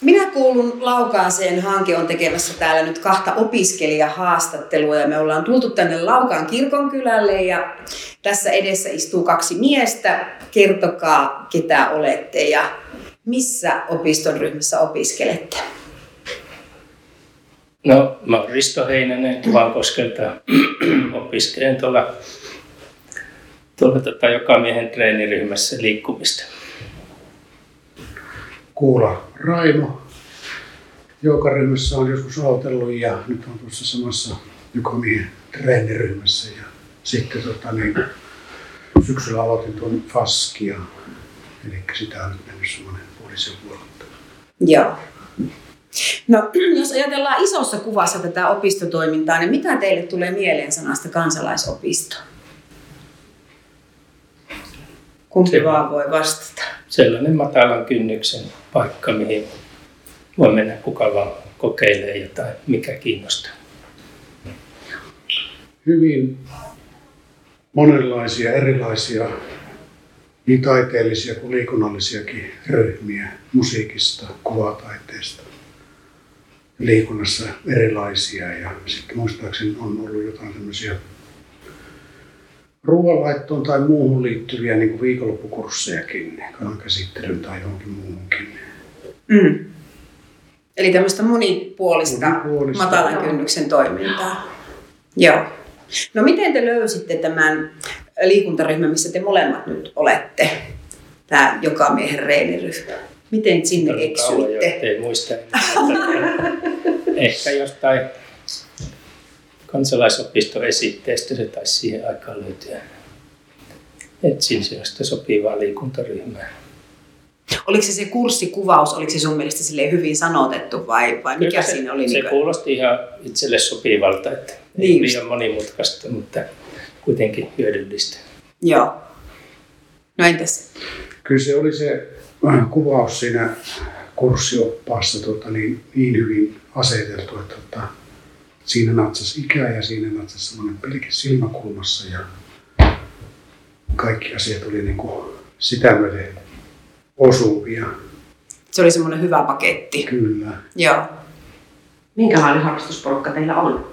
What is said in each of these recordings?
Minä kuulun Laukaaseen. Hanke on tekemässä täällä nyt kahta opiskelijahaastattelua ja me ollaan tultu tänne Laukaan kirkonkylälle ja tässä edessä istuu kaksi miestä. Kertokaa, ketä olette ja missä opiston ryhmässä opiskelette? No, mä oon Risto Heinänen Vankoskelta. Opiskelen tuolla, tuolla tota, joka miehen treeniryhmässä liikkumista. Kuula Raimo. Joukaryhmässä on joskus autellut ja nyt on tuossa samassa joka miehen treeniryhmässä. Ja sitten tota, niin, syksyllä aloitin tuon Faskia. Eli sitä on nyt mennyt semmoinen puolisen vuotta. Joo. No, jos ajatellaan isossa kuvassa tätä opistotoimintaa, niin mitä teille tulee mieleen sanasta kansalaisopisto? Kumpi vaan voi vastata? Sellainen matalan kynnyksen paikka, mihin voi mennä kuka vaan kokeilee jotain, mikä kiinnostaa. Hyvin monenlaisia erilaisia niin taiteellisia kuin liikunnallisiakin ryhmiä musiikista, kuvataiteesta, liikunnassa erilaisia ja sitten muistaakseni on ollut jotain tämmöisiä ruoanlaittoon tai muuhun liittyviä niin kuin viikonloppukurssejakin, kalan käsittelyyn tai johonkin muuhunkin. Mm. Eli tämmöistä monipuolista, Monipuolista. matalan kynnyksen toimintaa. Joo. No miten te löysitte tämän liikuntaryhmän, missä te molemmat nyt olette? Tämä joka miehen reeniryhmä. Miten sinne eksyitte? Ei muista. Ehkä jostain kansalaisopistoesitteestä se taisi siihen aikaan löytyä. Etsin sellaista sopivaa liikuntaryhmää. Oliko se se kurssikuvaus, oliko se sun mielestä hyvin sanotettu vai, vai mikä Kyllä se, siinä oli? Se niin kuin- kuulosti ihan itselle sopivalta, että Niin ei liian monimutkaista, mutta kuitenkin hyödyllistä. Joo. No entäs? Kyllä se oli se äh, kuvaus siinä kurssioppaassa tota, niin, niin hyvin aseteltu, että tota, siinä natsas ikä ja siinä natsas semmoinen pelkä silmäkulmassa ja kaikki asiat oli niin kuin sitä myöten osuvia. Se oli semmoinen hyvä paketti. Kyllä. Joo. Minkälainen harrastusporukka teillä on?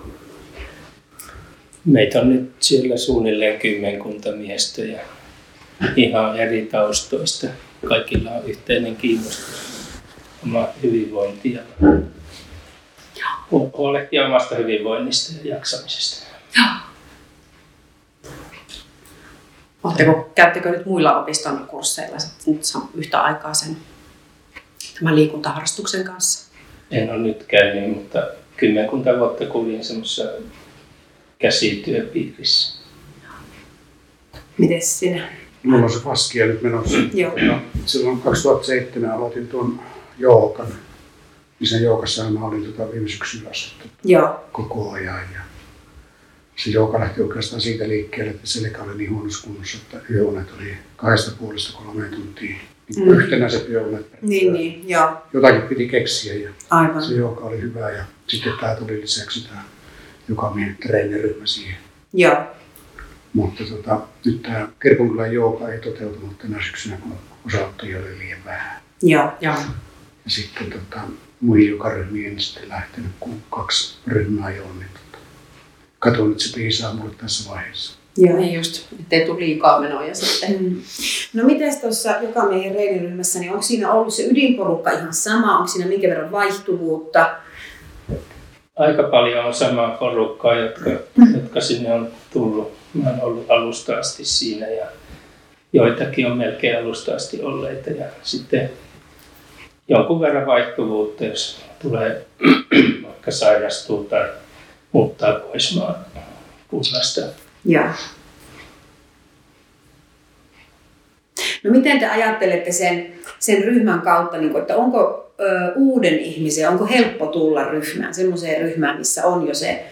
Meitä on nyt siellä suunnilleen kymmenkunta miestä ja ihan eri taustoista. Kaikilla on yhteinen kiinnostus oma hyvinvointi ja huolehtia omasta hyvinvoinnista ja jaksamisesta. Oletteko, käyttekö nyt muilla opiston kursseilla nyt yhtä aikaa sen tämän liikuntaharrastuksen kanssa? En ole nyt käynyt, mutta kymmenkunta vuotta kuljin semmoisessa käsityöpiirissä. Miten sinä? Mulla on se faskia nyt menossa. Joo. Ja silloin 2007 aloitin tuon jookan. Niin sen joukassa mä olin tota viime syksyllä asti Joo. koko ajan. Ja se joka lähti oikeastaan siitä liikkeelle, että selkä oli niin huonossa kunnossa, että yöunet oli kahdesta puolesta kolmeen tuntia. Niin Mm. Yhtenäiset yöunet. Niin, niin, joo. Jotakin piti keksiä ja Aivan. se joka oli hyvä. Ja sitten tämä tuli lisäksi tämä joka miehen treeniryhmä siihen. Joo. Mutta tota, nyt tämä kirkonkylän jooga ei toteutunut tänä syksynä, kun osaottajia oli liian vähän. Joo. Joo. Ja sitten tota, muihin joka ryhmiin en sitten lähtenyt, kun kaksi ryhmää jo on. Niin tota, katson, että se piisaa mulle tässä vaiheessa. Joo. Niin just, ettei tule liikaa menoja sitten. Mm. No miten tuossa joka miehen reeniryhmässä, niin onko siinä ollut se ydinporukka ihan sama? Onko siinä minkä verran vaihtuvuutta? Aika paljon on samaa porukkaa, jotka, jotka sinne on tullut. Mä oon ollut alusta asti siinä ja joitakin on melkein alusta asti olleita. Ja sitten jonkun verran vaihtuvuutta, jos tulee vaikka sairastuu tai muuttaa pois maan kunnasta. Joo. No miten te ajattelette sen, sen ryhmän kautta, niin kuin, että onko ö, uuden ihmisen, onko helppo tulla ryhmään, semmoiseen ryhmään, missä on jo se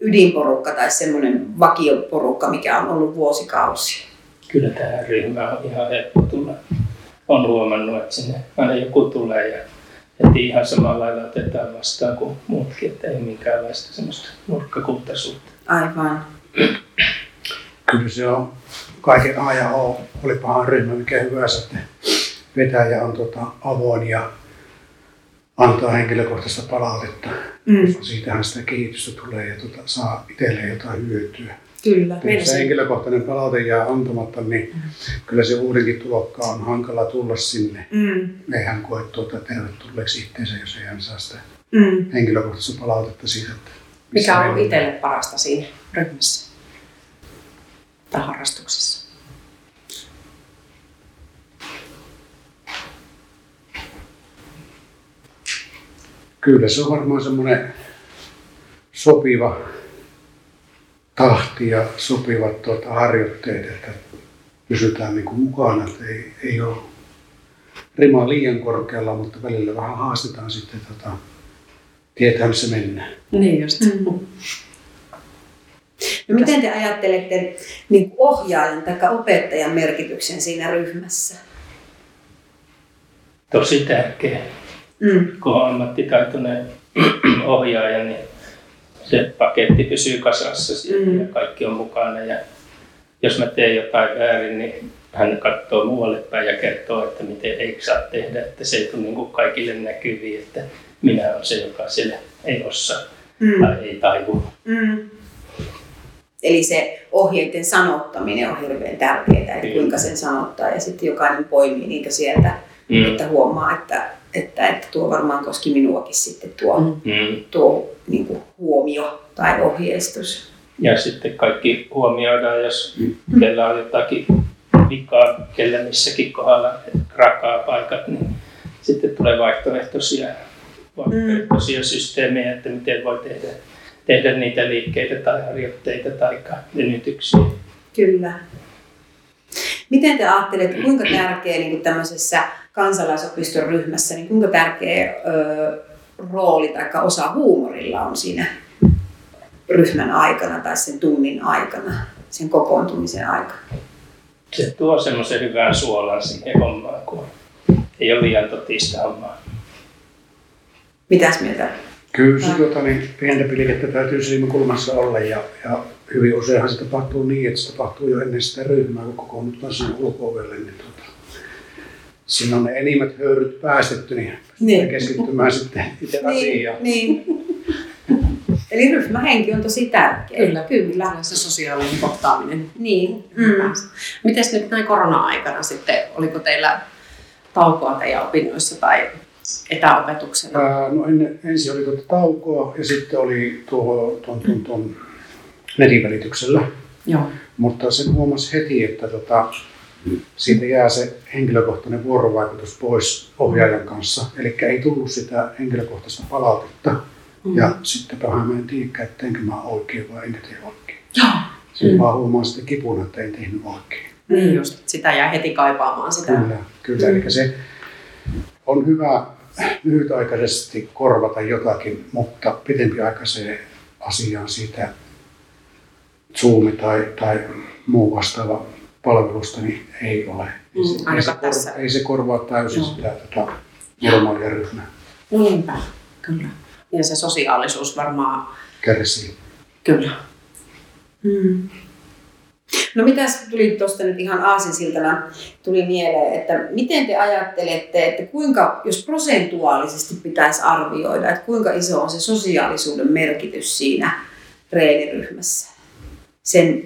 ydinporukka tai semmoinen vakioporukka, mikä on ollut vuosikausia? Kyllä tähän ryhmään on ihan helppo tulla. Olen huomannut, että sinne aina joku tulee ja heti ihan samalla lailla otetaan vastaan kuin muutkin, että ei minkäänlaista semmoista nurkkakuntaisuutta. Aivan. Kyllä se on kaiken A ja O. Olipahan ryhmä mikä hyvänsä, että vetäjä on tota avoin ja antaa henkilökohtaista palautetta. Mm. Siitähän sitä kehitystä tulee ja tuota, saa itselleen jotain hyötyä. Kyllä. Jos se henkilökohtainen palaute jää antamatta, niin kyllä se uudenkin tulokkaan on hankala tulla sinne. Mm. Eihän koe tuota tervetulleeksi itseensä, jos ei hän saa sitä Mm. henkilökohtaista palautetta siitä, että Mikä on ollut itselle parasta siinä ryhmässä tai harrastuksessa? Kyllä se on varmaan semmoinen sopiva tahti ja sopivat tuota, harjoitteet, että pysytään niin kuin mukana, että ei, ei ole rima liian korkealla, mutta välillä vähän haastetaan sitten, tota, tietää missä mennään. Niin just. Mm. No miten te ajattelette niin ohjaajan tai opettajan merkityksen siinä ryhmässä? Tosi tärkeä. Mm. Kun on ammattitaitoinen ohjaaja, niin se paketti pysyy kasassa siellä Mm. ja kaikki on mukana. Ja jos mä teen jotain väärin, niin hän katsoo muualle päin ja kertoo, että miten ei saa tehdä, että se ei tule niin kuin kaikille näkyviin, että minä olen se, joka siellä ei osaa Mm. tai ei taivu. Mm. Eli se ohjeiden sanottaminen on hirveän tärkeää, että kuinka sen sanottaa ja sitten jokainen poimii niitä sieltä, Mm. että huomaa, että, että, että tuo varmaan koski minuakin sitten tuo, Mm. Mm. tuo niin kuin huomio tai ohjeistus. Ja sitten kaikki huomioidaan, jos kellä on jotakin vikaa, kellä missäkin kohdalla rakaa paikat, niin sitten tulee vaihtoehtoisia, vaihtoehtoisia systeemejä, että miten voi tehdä, tehdä niitä liikkeitä tai harjoitteita tai venytyksiä. Kyllä. Miten te ajattelette, kuinka tärkeä niin kuin tämmöisessä kansalaisopiston ryhmässä, niin kuinka tärkeä ö, rooli tai osa huumorilla on siinä ryhmän aikana tai sen tunnin aikana, sen kokoontumisen aikana? Se tuo semmoisen hyvän suolan siihen hommaan, kun ei ole liian totista hommaa. Mitäs mieltä? Kyllä se tuota, niin, pientä pilkettä täytyy silmäkulmassa olla ja, ja hyvin useinhan se tapahtuu niin, että se tapahtuu jo ennen sitä ryhmää, kun kokoonnutaan sinne ulko-ovelle, niin tuota, siinä on ne enimmät höyryt päästetty, niin pystytään Niin. keskittymään sitten itse asiaan. niin. Eli ryhmähenki on tosi tärkeä. Kyllä, kyllä. Se sosiaalinen kohtaaminen. Niin. Mm. Mm. Miten nyt näin korona-aikana sitten, oliko teillä taukoa teidän opinnoissa tai etäopetuksena? Ää, no ennen, ensin oli tuota taukoa ja sitten oli tuo, tuon, tuon, tuon netin välityksellä. Joo. Mutta sen huomasi heti, että tota, siitä jää se henkilökohtainen vuorovaikutus pois ohjaajan kanssa. Eli ei tullut sitä henkilökohtaista palautetta. Mm. Ja sitten vähän mä en tiedä, että teenkö mä oikein vai enkä tee oikein. Joo. Sitten Mm. vaan huomaa sitten kipuna, että en tehnyt oikein. Niin just, sitä jää heti kaipaamaan sitä. Kyllä, kyllä. Mm. Eli se on hyvä lyhytaikaisesti korvata jotakin, mutta pitempiaikaiseen asiaan siitä Zoom tai, tai muu vastaava palvelusta niin ei ole. Ei, Mm, se, ei, se, kor, tässä. ei se korvaa täysin Joo. sitä tota, normaalia ryhmää. Niinpä, kyllä. Ja se sosiaalisuus varmaan, Kärsii. kyllä. Mm. No mitäs tuli tuosta nyt ihan aasinsiltana tuli mieleen, että miten te ajattelette, että kuinka, jos prosentuaalisesti pitäisi arvioida, että kuinka iso on se sosiaalisuuden merkitys siinä treeniryhmässä? Sen,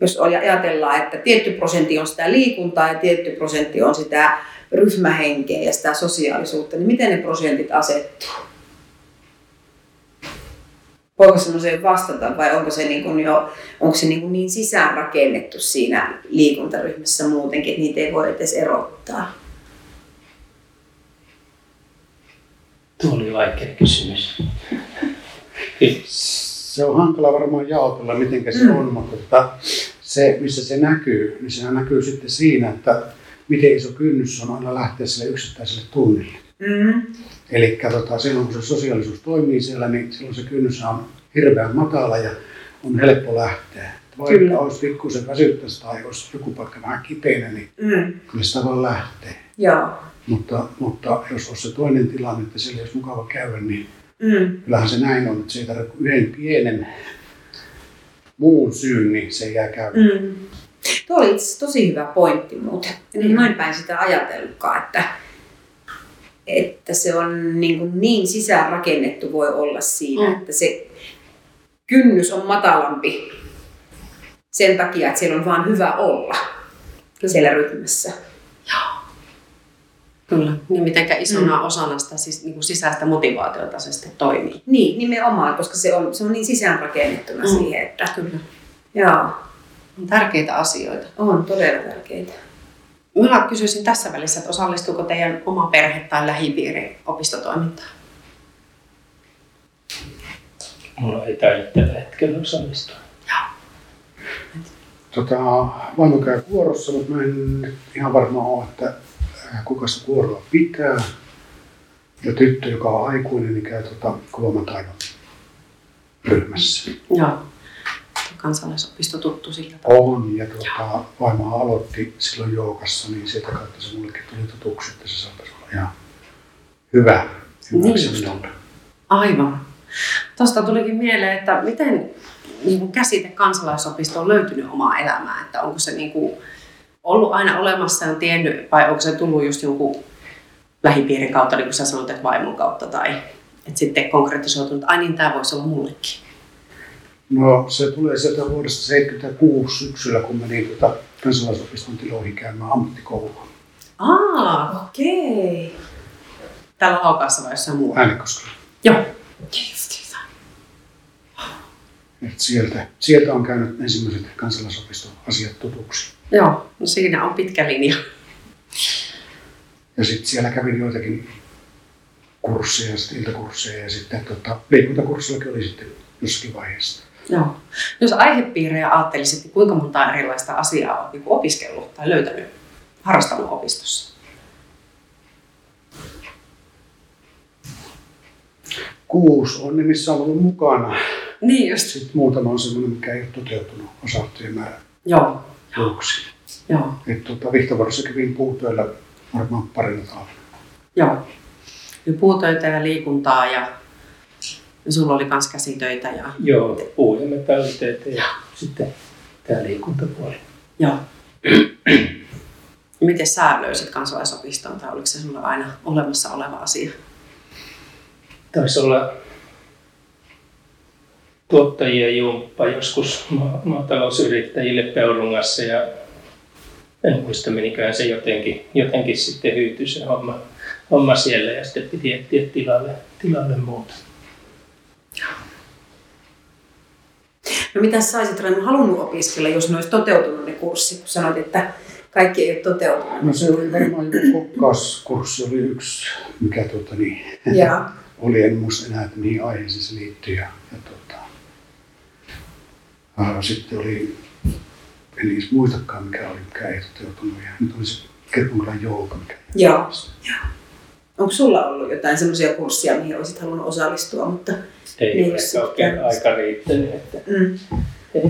jos ajatellaan, että tietty prosentti on sitä liikuntaa ja tietty prosentti on sitä ryhmähenkeä ja sitä sosiaalisuutta, niin miten ne prosentit asettuu? Voiko semmoiseen vastata vai onko se niin, kuin jo, onko se niin, kuin niin sisäänrakennettu siinä liikuntaryhmässä muutenkin, että niitä ei voi edes erottaa? Tuo oli vaikea kysymys. Se on hankala varmaan jaotella, miten se Mm. on, mutta tota, se, missä se näkyy, niin sehän näkyy sitten siinä, että miten iso kynnys on aina lähteä sille yksittäiselle tunnille. Mm. Eli tota, silloin kun se sosiaalisuus toimii siellä, niin silloin se kynnys on hirveän matala ja on helppo lähteä. Vaikka Kyllä. olisi pikkusen väsyttäisi tai olisi joku paikka vähän kipeänä, niin Mm. kyllä sitä vaan lähtee. Joo. Mutta, mutta jos on se toinen tilanne, että siellä ei olisi mukava käydä, niin Mm. kyllähän se näin on, että se ei tarvitse yhden pienen muun syyn, niin se jää käydä. Mm. Tuo oli itse tosi hyvä pointti muuten. En mm. noin päin sitä ajatellutkaan, että, että se on niin, kuin niin sisäänrakennettu voi olla siinä, Mm. että se kynnys on matalampi sen takia, että siellä on vaan hyvä olla siellä ryhmässä. Kyllä. Ja mitenkä isona mm. osana sitä siis, niin kuin sisäistä motivaatiota se sitten toimii. Niin, nimenomaan, koska se on, se on niin sisäänrakennettuna Mm. siihen, että Kyllä. joo, On tärkeitä asioita. on todella tärkeitä. Mä kysyisin tässä välissä, että osallistuuko teidän oma perhe tai lähipiiri opistotoimintaan? Mulla ei taida tällä hetkellä osallistua. Tota, vaimo käy kuorossa, mutta mä en ihan varma ole, että äh, kuka sitä kuoroa pitää. Ja tyttö, joka on aikuinen, niin käy tota, kuvamataidon ryhmässä. Joo. Kansalaisopisto tuttu sillä tavalla. On, ja tuota, vaimo aloitti silloin joukassa, niin sieltä kautta se mullekin tuli tutuksi, että se saattaisi olla ihan hyvä. Niin just. minulle. Aivan. Tuosta tulikin mieleen, että miten niin kuin käsite kansalaisopisto on löytynyt omaa elämään, että onko se niin kuin ollut aina olemassa ja on tiennyt, vai onko se tullut just jonkun lähipiirin kautta, niin kuin sä sanoit, että vaimon kautta, tai että sitten konkretisoitunut, että ai niin, tämä voisi olla mullekin. No se tulee sieltä vuodesta 76 syksyllä, kun menin tuota, kansalaisopiston tiloihin käymään ammattikoulua Aa, Okei. täällä Haukaassa vai jossain muualla? Äänekoskella. Joo. Justiinsa. Et sieltä, sieltä on käynyt ensimmäiset kansalaisopiston asiat tutuksi. Joo, no siinä on pitkä linja. Ja sitten siellä kävin joitakin kursseja, sitten iltakursseja ja sitten tota, liikuntakurssillakin oli sitten jossakin vaiheessa. Joo. Jos aihepiirejä ajattelisit, niin kuinka monta erilaista asiaa olet niin opiskellut tai löytänyt, harrastanut opistossa? Kuusi on ne, missä on ollut mukana. Niin just. Sitten muutama on semmoinen, mikä ei ole toteutunut osattujen määrän Joo, vuoksi. joo, Et tota, Vihtavuorossa kävin puutyöllä varmaan parilla talvella. joo. Ja puutöitä ja liikuntaa ja, ja sulla oli myös käsitöitä ja Joo, puu- ja metallitöitä ja sitten tämä liikuntapuoli. joo. Miten sä löysit kansalaisopiston tai oliko se sulla aina olemassa oleva asia? Taisi olla tuottajien jumppa joskus ma- maatalousyrittäjille Peurungassa ja en muista menikään se jotenkin, jotenkin sitten hyytyi se homma, homma siellä ja sitten piti etsiä tilalle, tilalle muuta. No mitä sä olisit halunnut opiskella, jos ne olisi toteutunut ne kurssit, kun sanoit, että kaikki ei ole toteutunut? No se oli varmaan joku kokkauskurssi oli yksi, mikä tuota, niin, Ja, oli, en muista enää, että mihin aiheeseen se liittyy. Ja, ja tuota, ää, sitten oli, en edes muistakaan mikä oli, mikä ei toteutunut. Ja nyt oli se Kirkonkylän jouka, mikä Joo. onko sulla ollut jotain semmoisia kursseja, mihin olisit halunnut osallistua, mutta Ei Niin, ole oikein aika riittänyt, että mm,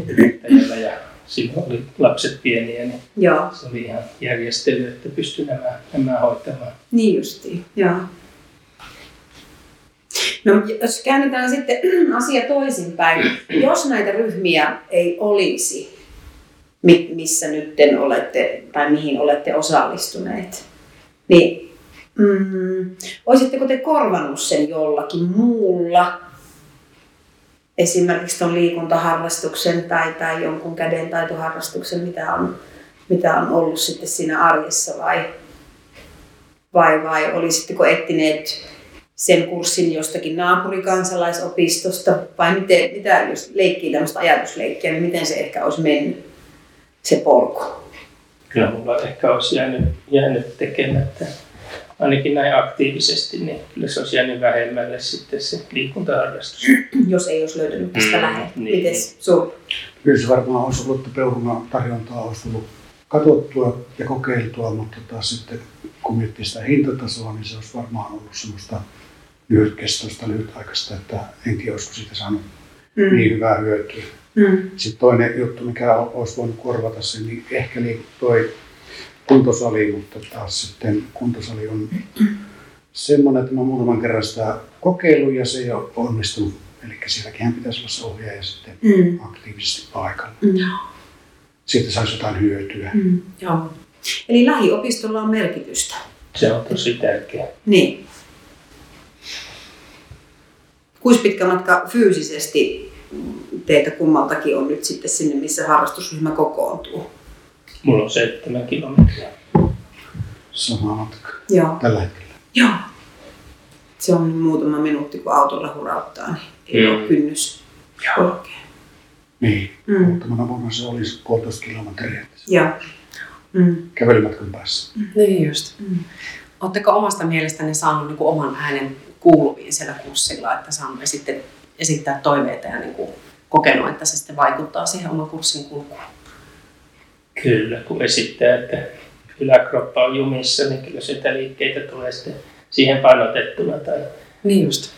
yrittäjällä ja silloin oli lapset pieniä, niin joo, se oli ihan järjestely, että pystyi nämä, nämä hoitamaan. niin justiin, joo. No jos käännetään sitten asia toisinpäin, jos näitä ryhmiä ei olisi, mi- missä nyt olette tai mihin olette osallistuneet, niin mm, olisitteko te korvannut sen jollakin muulla, esimerkiksi tuon liikuntaharrastuksen tai, tai jonkun kädentaitoharrastuksen, mitä on, mitä on ollut sitten siinä arjessa vai, vai, vai olisitteko etsineet sen kurssin jostakin naapurikansalaisopistosta vai miten, mitä, jos leikkii tämmöistä ajatusleikkiä, niin miten se ehkä olisi mennyt se polku? Kyllä mulla ehkä olisi jäänyt, jäänyt tekemättä, ainakin näin aktiivisesti, niin kyllä se olisi jäänyt vähemmälle sitten se liikuntaharrastus. jos ei olisi löytynyt tästä Mm, läheltä. niin. Miten sun? Kyllä se varmaan olisi ollut, että peuruna tarjontaa olisi tullut katsottua ja kokeiltua, mutta taas sitten kun miettii sitä hintatasoa, niin se olisi varmaan ollut semmoista lyhytkestoista, lyhytaikaista, että en tiedä, olisiko siitä saanut Mm. niin hyvää hyötyä. Mm. Sitten toinen juttu, mikä olisi voinut korvata sen, niin ehkä liik- toi kuntosali, mutta taas sitten kuntosali on semmoinen, että mä muutaman kerran sitä kokeillut ja se ei ole onnistunut. Eli sielläkin pitäisi olla se ohjaaja sitten Mm. aktiivisesti paikalla. Mm. Siitä saisi jotain hyötyä. Mm. Joo. Eli lähiopistolla on merkitystä. Se on tosi tärkeää. Niin. Kuinka pitkä matka fyysisesti teitä kummaltakin on nyt sitten sinne, missä harrastusryhmä kokoontuu? Mulla on seitsemän kilometriä. Sama matka Joo. tällä hetkellä. Joo. Se on muutama minuutti, kun autolla hurauttaa, niin ei Mm. ole kynnys korkea. Niin, Mm. muuttamana vuonna se olisi puolitoista kilometriä Joo. Mm. kävelymatkan päässä. Niin just. Mm. Oletteko omasta mielestänne saanut niin kuin oman äänen kuuluviin siellä kurssilla, että saamme sitten esittää toiveita ja niin kuin kokenut, että se sitten vaikuttaa siihen oman kurssin kulkuun? Kyllä, kun esittää, että yläkroppa on jumissa, niin kyllä sieltä liikkeitä tulee sitten siihen painotettuna. Tai Niin just.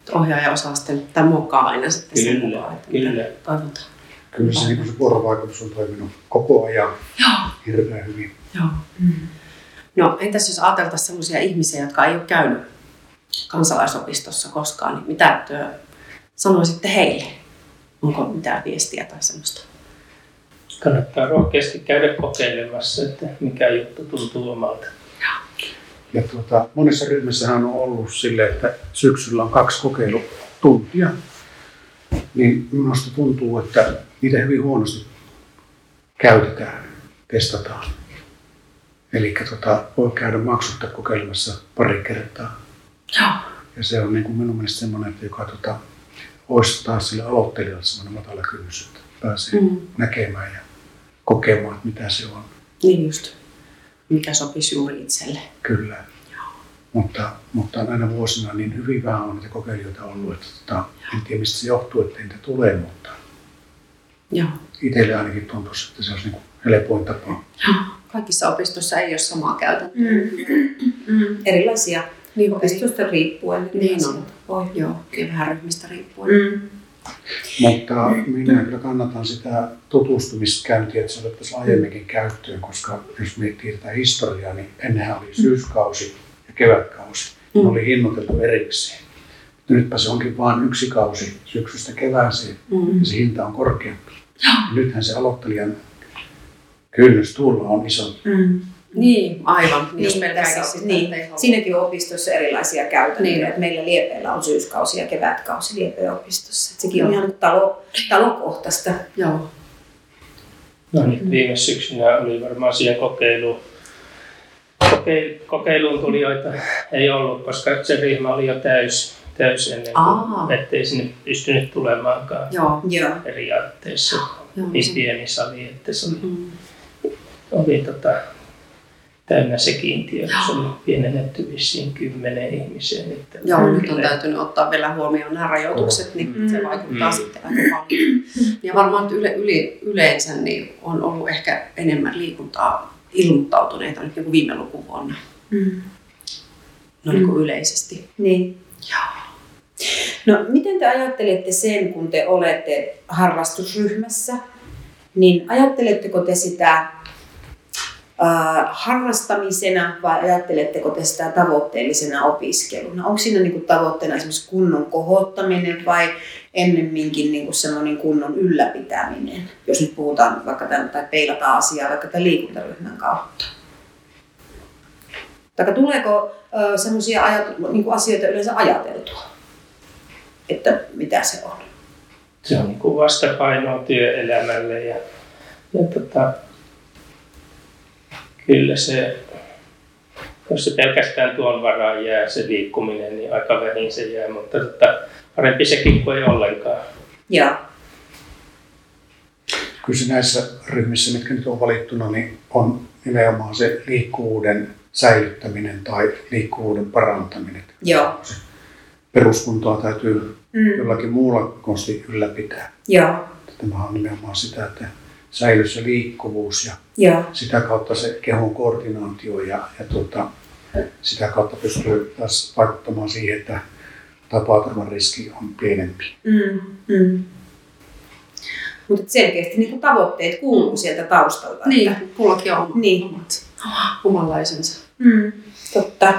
Että Ohjaaja osaa sitten, tai muokkaa aina sitten sen Kyllä, mukaan, että kyllä. toivotaan. Kyllä se, niin se vuorovaikutus on toiminut koko ajan Joo. hirveän hyvin. Joo. No entäs jos ajateltaisiin sellaisia ihmisiä, jotka ei ole käynyt kansalaisopistossa koskaan, niin mitä työ sanoisitte heille? Onko mitään viestiä tai semmoista? kannattaa rohkeasti käydä kokeilemassa, että mikä juttu tuntuu omalta. Ja tuota, monessa ryhmässähän on ollut sille, että syksyllä on kaksi kokeilutuntia. Niin minusta tuntuu, että niitä hyvin huonosti käytetään, testataan. Eli tota, voi käydä maksutta kokeilemassa pari kertaa. Joo. Ja se on niin kuin minun mielestä semmoinen, että joka tota, olisi taas sille aloittelijalle semmoinen matala kynnys, että pääsee Mm. näkemään ja kokemaan, että mitä se on. Niin just. Mikä sopisi juuri itselle. Kyllä. Mutta, mutta näinä vuosina niin hyvin vähän on niitä kokeilijoita ollut. Että, tota, en tiedä mistä se johtuu, että niitä tulee, mutta Joo. itselle ainakin tuntuisi, että se olisi niin kuin helpoin tapa. Kaikissa opistoissa ei ole samaa käytäntöä. Mm. Mm. Erilaisia Niin, opistosta riippuen. Niin erilaisia on. tapoja. Joo, ja vähän ryhmistä riippuen. Mm. Mutta minä kyllä kannatan sitä tutustumiskäyntiä, että se otettaisiin aiemminkin käyttöön, koska jos miettii tätä historiaa, niin ennenhän oli syyskausi ja kevätkausi. Ne Mm. oli hinnoiteltu erikseen. Nytpä se onkin vain yksi kausi syksystä kevääseen Mm. ja se hinta on korkeampi. Nythän se aloittelijan kynnys tulla on iso. Mm. Niin, aivan. Niin, jos Niin, pelkääkin tässä, sitä, niin. Siinäkin on opistossa erilaisia käytäntöjä. Niin. Niin. Että meillä Liepeellä on syyskausi ja kevätkausi Liepeen opistossa. Että sekin Joo. on ihan talo, talokohtaista. Joo. No nyt viime syksynä oli varmaan siihen kokeiluun. Kokeil, kokeiluun tulijoita ei ollut, koska se ryhmä oli jo täys, täys ennen Aa. kuin ettei sinne pystynyt tulemaankaan Joo. Joo. periaatteessa. Joo. Niin pieni sali, että se oli, Mm. oli tota, täynnä se kiintiö, se oli pienennetty vissiin kymmenen ihmiseen. Että Joo, nyt on täytynyt ottaa vielä huomioon nämä rajoitukset, niin Mm. se vaikuttaa Mm. sitten aika paljon. Ja varmaan yle, yli, yleensä niin on ollut ehkä enemmän liikuntaa ilmoittautuneita nyt niin kuin viime lukuvuonna. Mm. No niin kuin yleisesti. Niin. Joo. No, miten te ajattelette sen, kun te olette harrastusryhmässä, niin ajatteletteko te sitä äh, harrastamisena vai ajatteletteko te sitä tavoitteellisena opiskeluna? Onko siinä niinku tavoitteena esimerkiksi kunnon kohottaminen vai ennemminkin niinku semmoinen kunnon ylläpitäminen, jos nyt puhutaan vaikka tämän, tai peilataan asiaa vaikka tämän liikuntaryhmän kautta? Tai tuleeko semmoisia niinku asioita yleensä ajateltua? että mitä se on. se on niin kuin vastapainoa työelämälle ja, ja tota, kyllä se, jos se pelkästään tuon varaan jää se liikkuminen, niin aika vähin se jää, mutta tota, parempi sekin kuin ei ollenkaan. Ja, Kyllä se näissä ryhmissä, mitkä nyt on valittuna, niin on nimenomaan se liikkuvuuden säilyttäminen tai liikkuvuuden parantaminen. joo. Se peruskuntoa täytyy Mm. jollakin muulla konsti ylläpitää. Joo, Tämä on nimenomaan sitä, että säilyy se liikkuvuus ja joo. sitä kautta se kehon koordinaatio ja, ja tuota, sitä kautta pystyy taas vaikuttamaan siihen, että tapaturman riski on pienempi. Mm. Mm. Mutta selkeästi niin tavoitteet kuuluu Mm. sieltä taustalta. Niin, Että, kullakin on oma, Niin. omat, omanlaisensa. mm. Totta.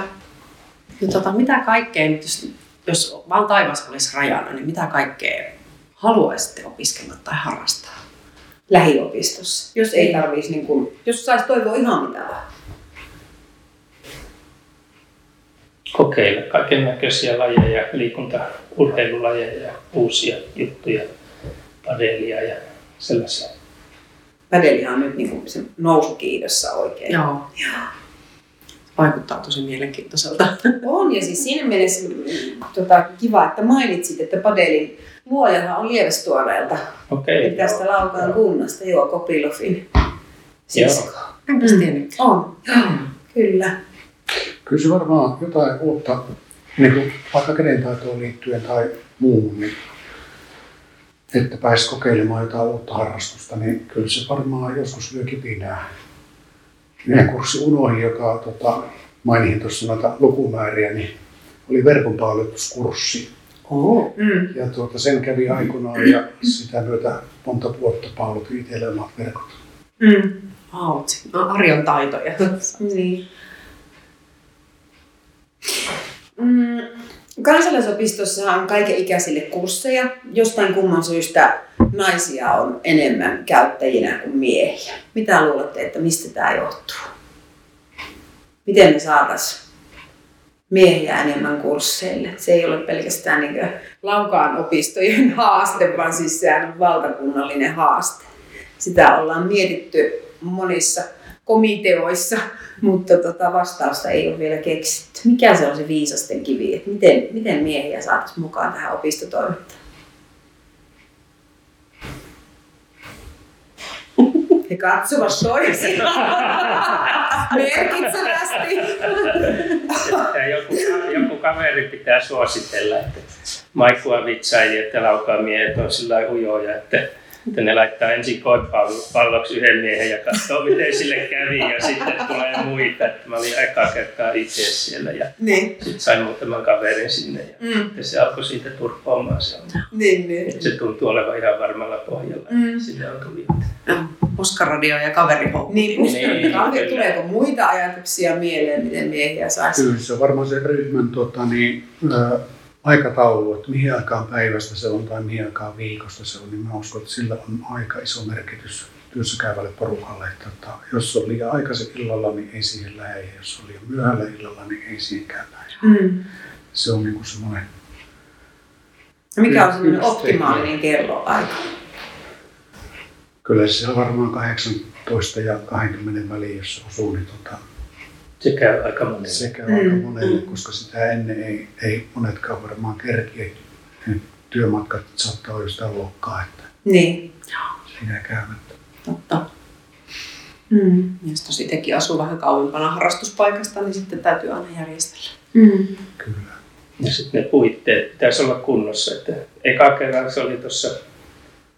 No, tota, mitä kaikkea, nyt jos, jos vaan taivas olisi rajana, niin mitä kaikkea haluaisitte opiskella tai harrastaa? Lähiopistossa. Jos ei Niin. tarvitsisi, niin kuin, jos saisi toivoa ihan mitä vaan. kokeilla kaiken näköisiä lajeja, liikuntaurheilulajeja ja uusia juttuja, padelia ja sellaisia. Padelihan on nyt niin kuin se nousukiidossa oikein. Joo. Vaikuttaa tosi mielenkiintoiselta. On ja siis siinä mielessä mm, tota, kiva, että mainitsit, että padelin luojahan on Lievestuoreelta. Okei. Eli tästä Laukaan kunnasta, joo, Kopilofin sisko. Enpäs Mm. tiennyt. On, kyllä. Kyllä se varmaan jotain uutta, niin kuin vaikka kädentaitoon liittyen tai muuhun, niin että pääsi kokeilemaan jotain uutta harrastusta, niin kyllä se varmaan joskus lyö kipinää. Yhden kurssi unohin, joka tota, mainihin tuossa noita lukumääriä, niin oli verkonpalveluskurssi. Oo. Mm. Ja tuota, sen kävi aikoinaan ja sitä myötä monta vuotta paulotin itselle omat verkot. Mm. Wow. No, Arjon taitoja. Niin. Mm, kansalaisopistossa on kaiken ikäisille kursseja. Jostain kumman syystä naisia on enemmän käyttäjinä kuin miehiä. Mitä luulette, että mistä tämä johtuu? Miten me saataisiin miehiä enemmän kursseille? Se ei ole pelkästään niin Laukaan opistojen haaste, vaan siis sehän on valtakunnallinen haaste. Sitä ollaan mietitty monissa komiteoissa, mutta tota vastausta ei ole vielä keksitty. Mikä se on se viisasten kivi, että miten, miten miehiä saataisiin mukaan tähän opistotoimintaan? He katsovat toisiaan merkitsevästi. Joku, joku kaveri pitää suositella, että Maikkua vitsaili, että laukaamiehet on sillä ujoja, että, että ne laittaa ensin koepalloksi yhden miehen ja katsoo miten sille kävi ja sitten tulee muita. Että mä olin eka kertaa itse siellä ja Niin, sitten sain muutaman kaverin sinne ja mm, sitten se alkoi siitä turpoamaan se. niin, niin. Että se tuntuu olevan ihan varmalla pohjalla. Mm. Sinne on tullut. Oskaradio ja kaverihoukku. Niin, Niin, tuleeko muita ajatuksia mieleen, miten miehiä saisi? Kyllä se on varmaan se ryhmän tota, niin, ää, aikataulu, että mihin aikaan päivästä se on tai mihin aikaan viikosta se on, niin mä uskon, että sillä on aika iso merkitys työssä käyvälle porukalle. Että, tota, jos on liian aikaisin illalla, niin ei siihen lähde. ja Jos on liian myöhällä illalla, niin ei siihenkään lähde. Mm. Se on niin kuin semmoinen No Mikä on semmoinen optimaalinen kelloaika? Kyllä se on varmaan 18 ja 20 väliin, jos se osuu, niin tota, Se käy aika monelle. se käy Mm, aika monelle, mm. koska sitä ennen ei, ei monetkaan varmaan kerkiä. Työmatkat saattaa olla sitä luokkaa, että Niin, siinä käymättä. totta. Mm. Jos tos itsekin asuu vähän kauempana harrastuspaikasta, niin sitten täytyy aina järjestellä. Mm. Kyllä. Ja sitten ne puitteet pitäisi olla kunnossa. Että eka kerran se oli tuossa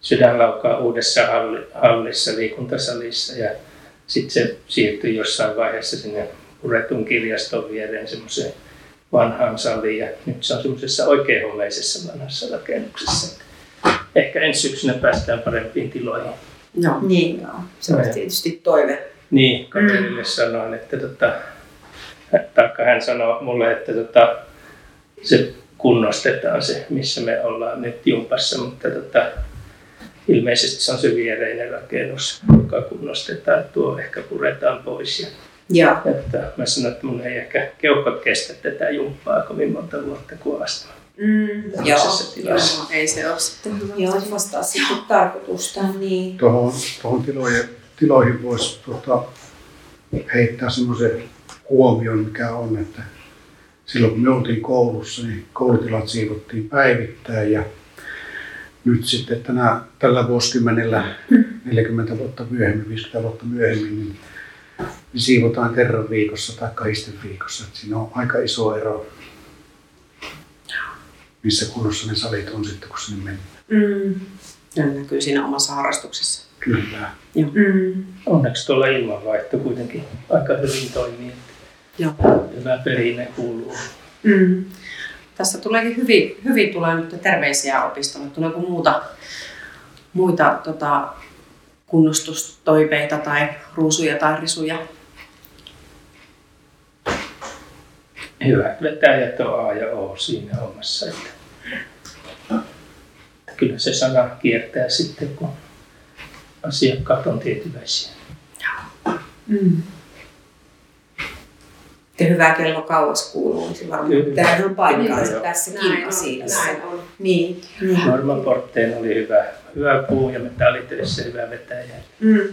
sydänlaukaa uudessa halli, hallissa, liikuntasalissa ja sitten se siirtyi jossain vaiheessa sinne puretun kirjaston viereen semmoiseen vanhaan saliin ja nyt se on semmoisessa oikein homeisessa vanhassa rakennuksessa. Ehkä ensi syksynä päästään parempiin tiloihin. Joo. Niin, joo. Se Joo. tietysti toive. Niin, kaverille sanoin, että tota, taikka hän sanoi mulle, että tota, se kunnostetaan se, missä me ollaan nyt jumpassa, mutta tota, ilmeisesti se on se viereinen rakennus, joka kunnostetaan, tuo ehkä puretaan pois. Ja, Joo. että mä sanoin, että mun ei ehkä keuhkot kestä tätä jumppaa kovin monta vuotta kuin astma. Mm. Joo. Joo, ei se ole sitten hyvä. Joo, se vastaa sitten tarkoitustaan. Niin. Tuohon, tuohon tiloihin, tiloihin voisi tota, heittää semmoisen huomion, mikä on, että silloin kun me oltiin koulussa, niin koulutilat siivottiin päivittäin ja nyt sitten tänä, tällä vuosikymmenellä 40 vuotta myöhemmin, 50 vuotta myöhemmin, niin niin siivotaan kerran viikossa tai kahdesti viikossa. Et siinä on aika iso ero, missä kunnossa ne salit on sitten, kun sinne mennään. Mm. Ne näkyy siinä omassa harrastuksessa. Kyllä. Mm. Onneksi tuolla ilmanvaihto kuitenkin aika hyvin toimii. Joo. Hyvä perinne kuuluu. Mm. Tässä tuleekin hyvin, hyvin tulee nyt terveisiä opistolle. Tuleeko muuta, muita tota, kunnostustoiveita tai ruusuja tai risuja? hyvät vetäjät on A ja O siinä hommassa. Että, että kyllä se sana kiertää sitten, kun asiakkaat on tyytyväisiä. Mm. Ja hyvä kello kauas kuuluu, niin varmaan pitää ihan paikkaansa Niin, tässäkin Näin on, asiassa. näin on. Niin. Norman Porteen oli hyvä, hyvä puu ja metallitöissä hyvä vetäjä. Mm.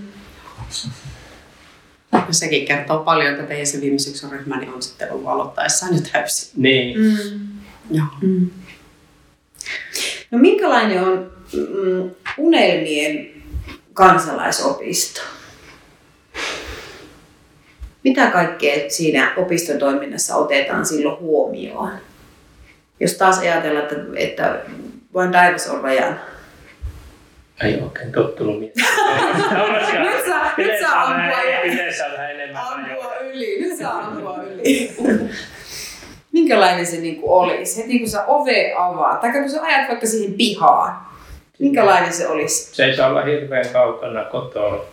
Ja sekin kertoo paljon, että teidän se viime syksyn ryhmä niin on sitten ollut aloittaessaan jo täysin. Niin, Mm. Joo. Mm. No minkälainen on mm, unelmien kansalaisopisto? Mitä kaikkea siinä opistotoiminnassa otetaan silloin huomioon? Jos taas ajatellaan, että, että vain taivas on rajan. Ei oikein tottunut miettimään. Nyt saa, nyt saa ampua, Yleensä on vähän enemmän ampua yli. Nyt saa ampua yli. Minkälainen se niinku olisi? Heti kun sä ove avaat, tai kun sä ajat vaikka siihen pihaan, minkälainen se olisi? Se ei saa olla hirveän kaukana kotoa.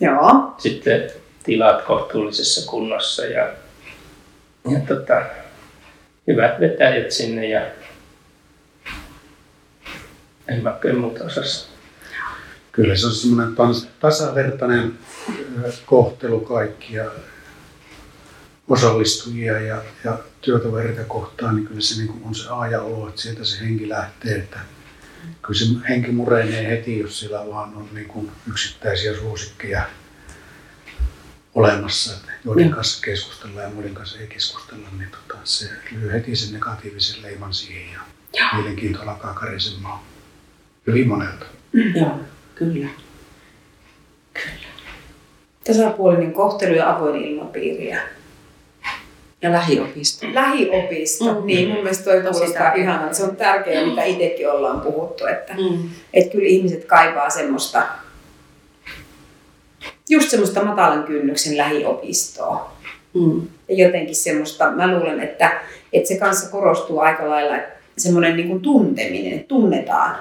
Joo. Sitten tilat kohtuullisessa kunnossa ja, ja tota, hyvät vetäjät sinne ja en mä kyllä muuta osas. Kyllä se on semmoinen tasavertainen kohtelu kaikkia osallistujia ja, ja työtovereita kohtaan, niin kyllä se niin kuin on se A ja O, että sieltä se henki lähtee. Että kyllä se henki murenee heti, jos sillä vaan on niin kuin yksittäisiä suosikkeja olemassa, että joiden Joo. kanssa keskustellaan ja muiden kanssa ei keskustella, niin tota, se lyö heti sen negatiivisen leiman siihen ja mielenkiinto alkaa karisemaan hyvin monelta. Joo, kyllä. Tasapuolinen kohtelu ja avoin ilmapiiri. Ja Ja lähiopisto. lähiopisto. Mm. Niin, mun mielestä toi kuulostaa ihanaa. Se on tärkeää, mitä itsekin ollaan puhuttu. Että, Mm. että kyllä ihmiset kaipaa semmoista, just semmoista matalan kynnyksen lähiopistoa. Mm. Ja jotenkin semmoista, mä luulen, että, että se kanssa korostuu aika lailla, että semmoinen niin kuin tunteminen, että tunnetaan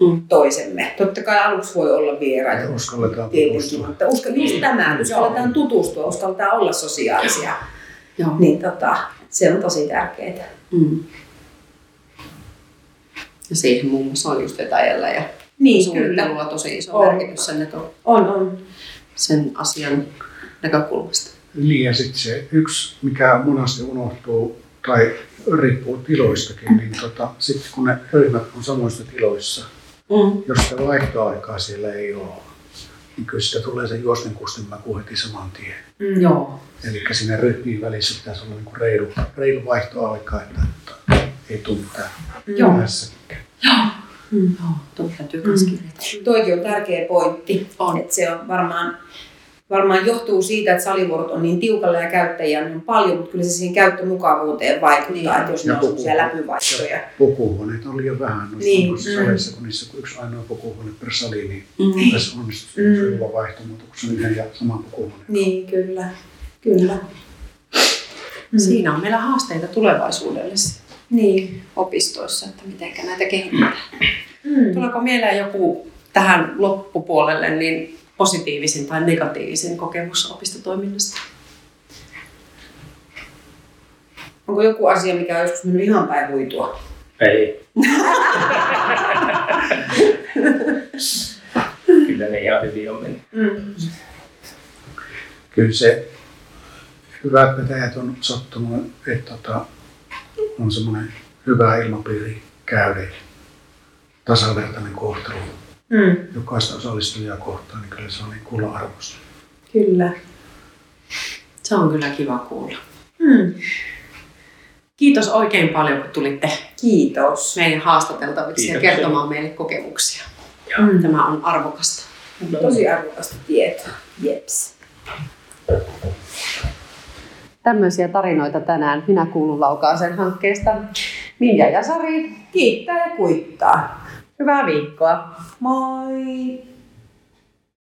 Mm. toisemme. Totta kai aluksi voi olla vieraita. Ja uskalletaan tutustua. mutta uskal, just tämä, uskalletaan tutustua, uskalletaan olla sosiaalisia. Joo. Niin tota, se on tosi tärkeää. Mm. Ja siihen muun muassa on just vetäjällä ja Niin, suunnittelulla tosi iso On. merkitys sen, näkö, On, on. sen asian näkökulmasta. Niin ja sitten se yksi, mikä monasti unohtuu tai riippuu tiloistakin, niin tota, sitten kun ne ryhmät on samoissa tiloissa, Mm. jos sitä vaihtoaikaa siellä ei ole, niin kyllä sitä tulee se juosten kustenmaku heti saman tien. Mm. Joo. Eli siinä ryhmien välissä pitäisi olla niinku reilu, reilu vaihtoaika, että, että ei tule mitään Joo. hässäkkää. Mm. Joo, tuon täytyy kirjata. Toikin on tärkeä pointti. On. Että se on varmaan, varmaan johtuu siitä, että salivuorot on niin tiukalla ja käyttäjiä on niin paljon, mutta kyllä se siihen käyttömukavuuteen vaikuttaa, Niin. että jos ne on sellaisia puku- läpyvaihtoja. Pukuhuoneita on liian vähän noissa Niin, mm. saleissa, kun niissä on yksi ainoa pukuhuone per sali, niin Mm. tässä Mm. se hyvä vaihto, mutta kun se on yhden ja saman pukuhuoneen. Niin, kyllä. Kyllä. Mm. Siinä on meillä haasteita tulevaisuudelle Niin. opistoissa, että miten näitä kehitetään. Mm. Tuleeko mieleen joku tähän loppupuolelle niin positiivisin tai negatiivisin kokemus opistotoiminnasta? Onko joku asia, mikä on joskus mennyt ihan päin huitua? Ei. Kyllä ne ihan hyvin on mennyt. Mm. Kyllä se hyvät vetäjät on sattunut, että tota, on semmoinen hyvä ilmapiiri käydä tasavertainen kohtelu Mm. jokaista osallistujaa kohtaan, niin kyllä se on niin kuulla arvosta. Kyllä. Se on kyllä kiva kuulla. Mm. Kiitos oikein paljon, kun tulitte Kiitos. meidän haastateltaviksi ja Kiitoksia. kertomaan meille kokemuksia. Mm. Tämä on arvokasta. Tosi arvokasta tietoa. Jeps. Tämmöisiä tarinoita tänään Minä kuulun Laukaaseen hankkeesta. Minja ja Sari, Kiittää ja kuittaa. Hyvää viikkoa. Moi!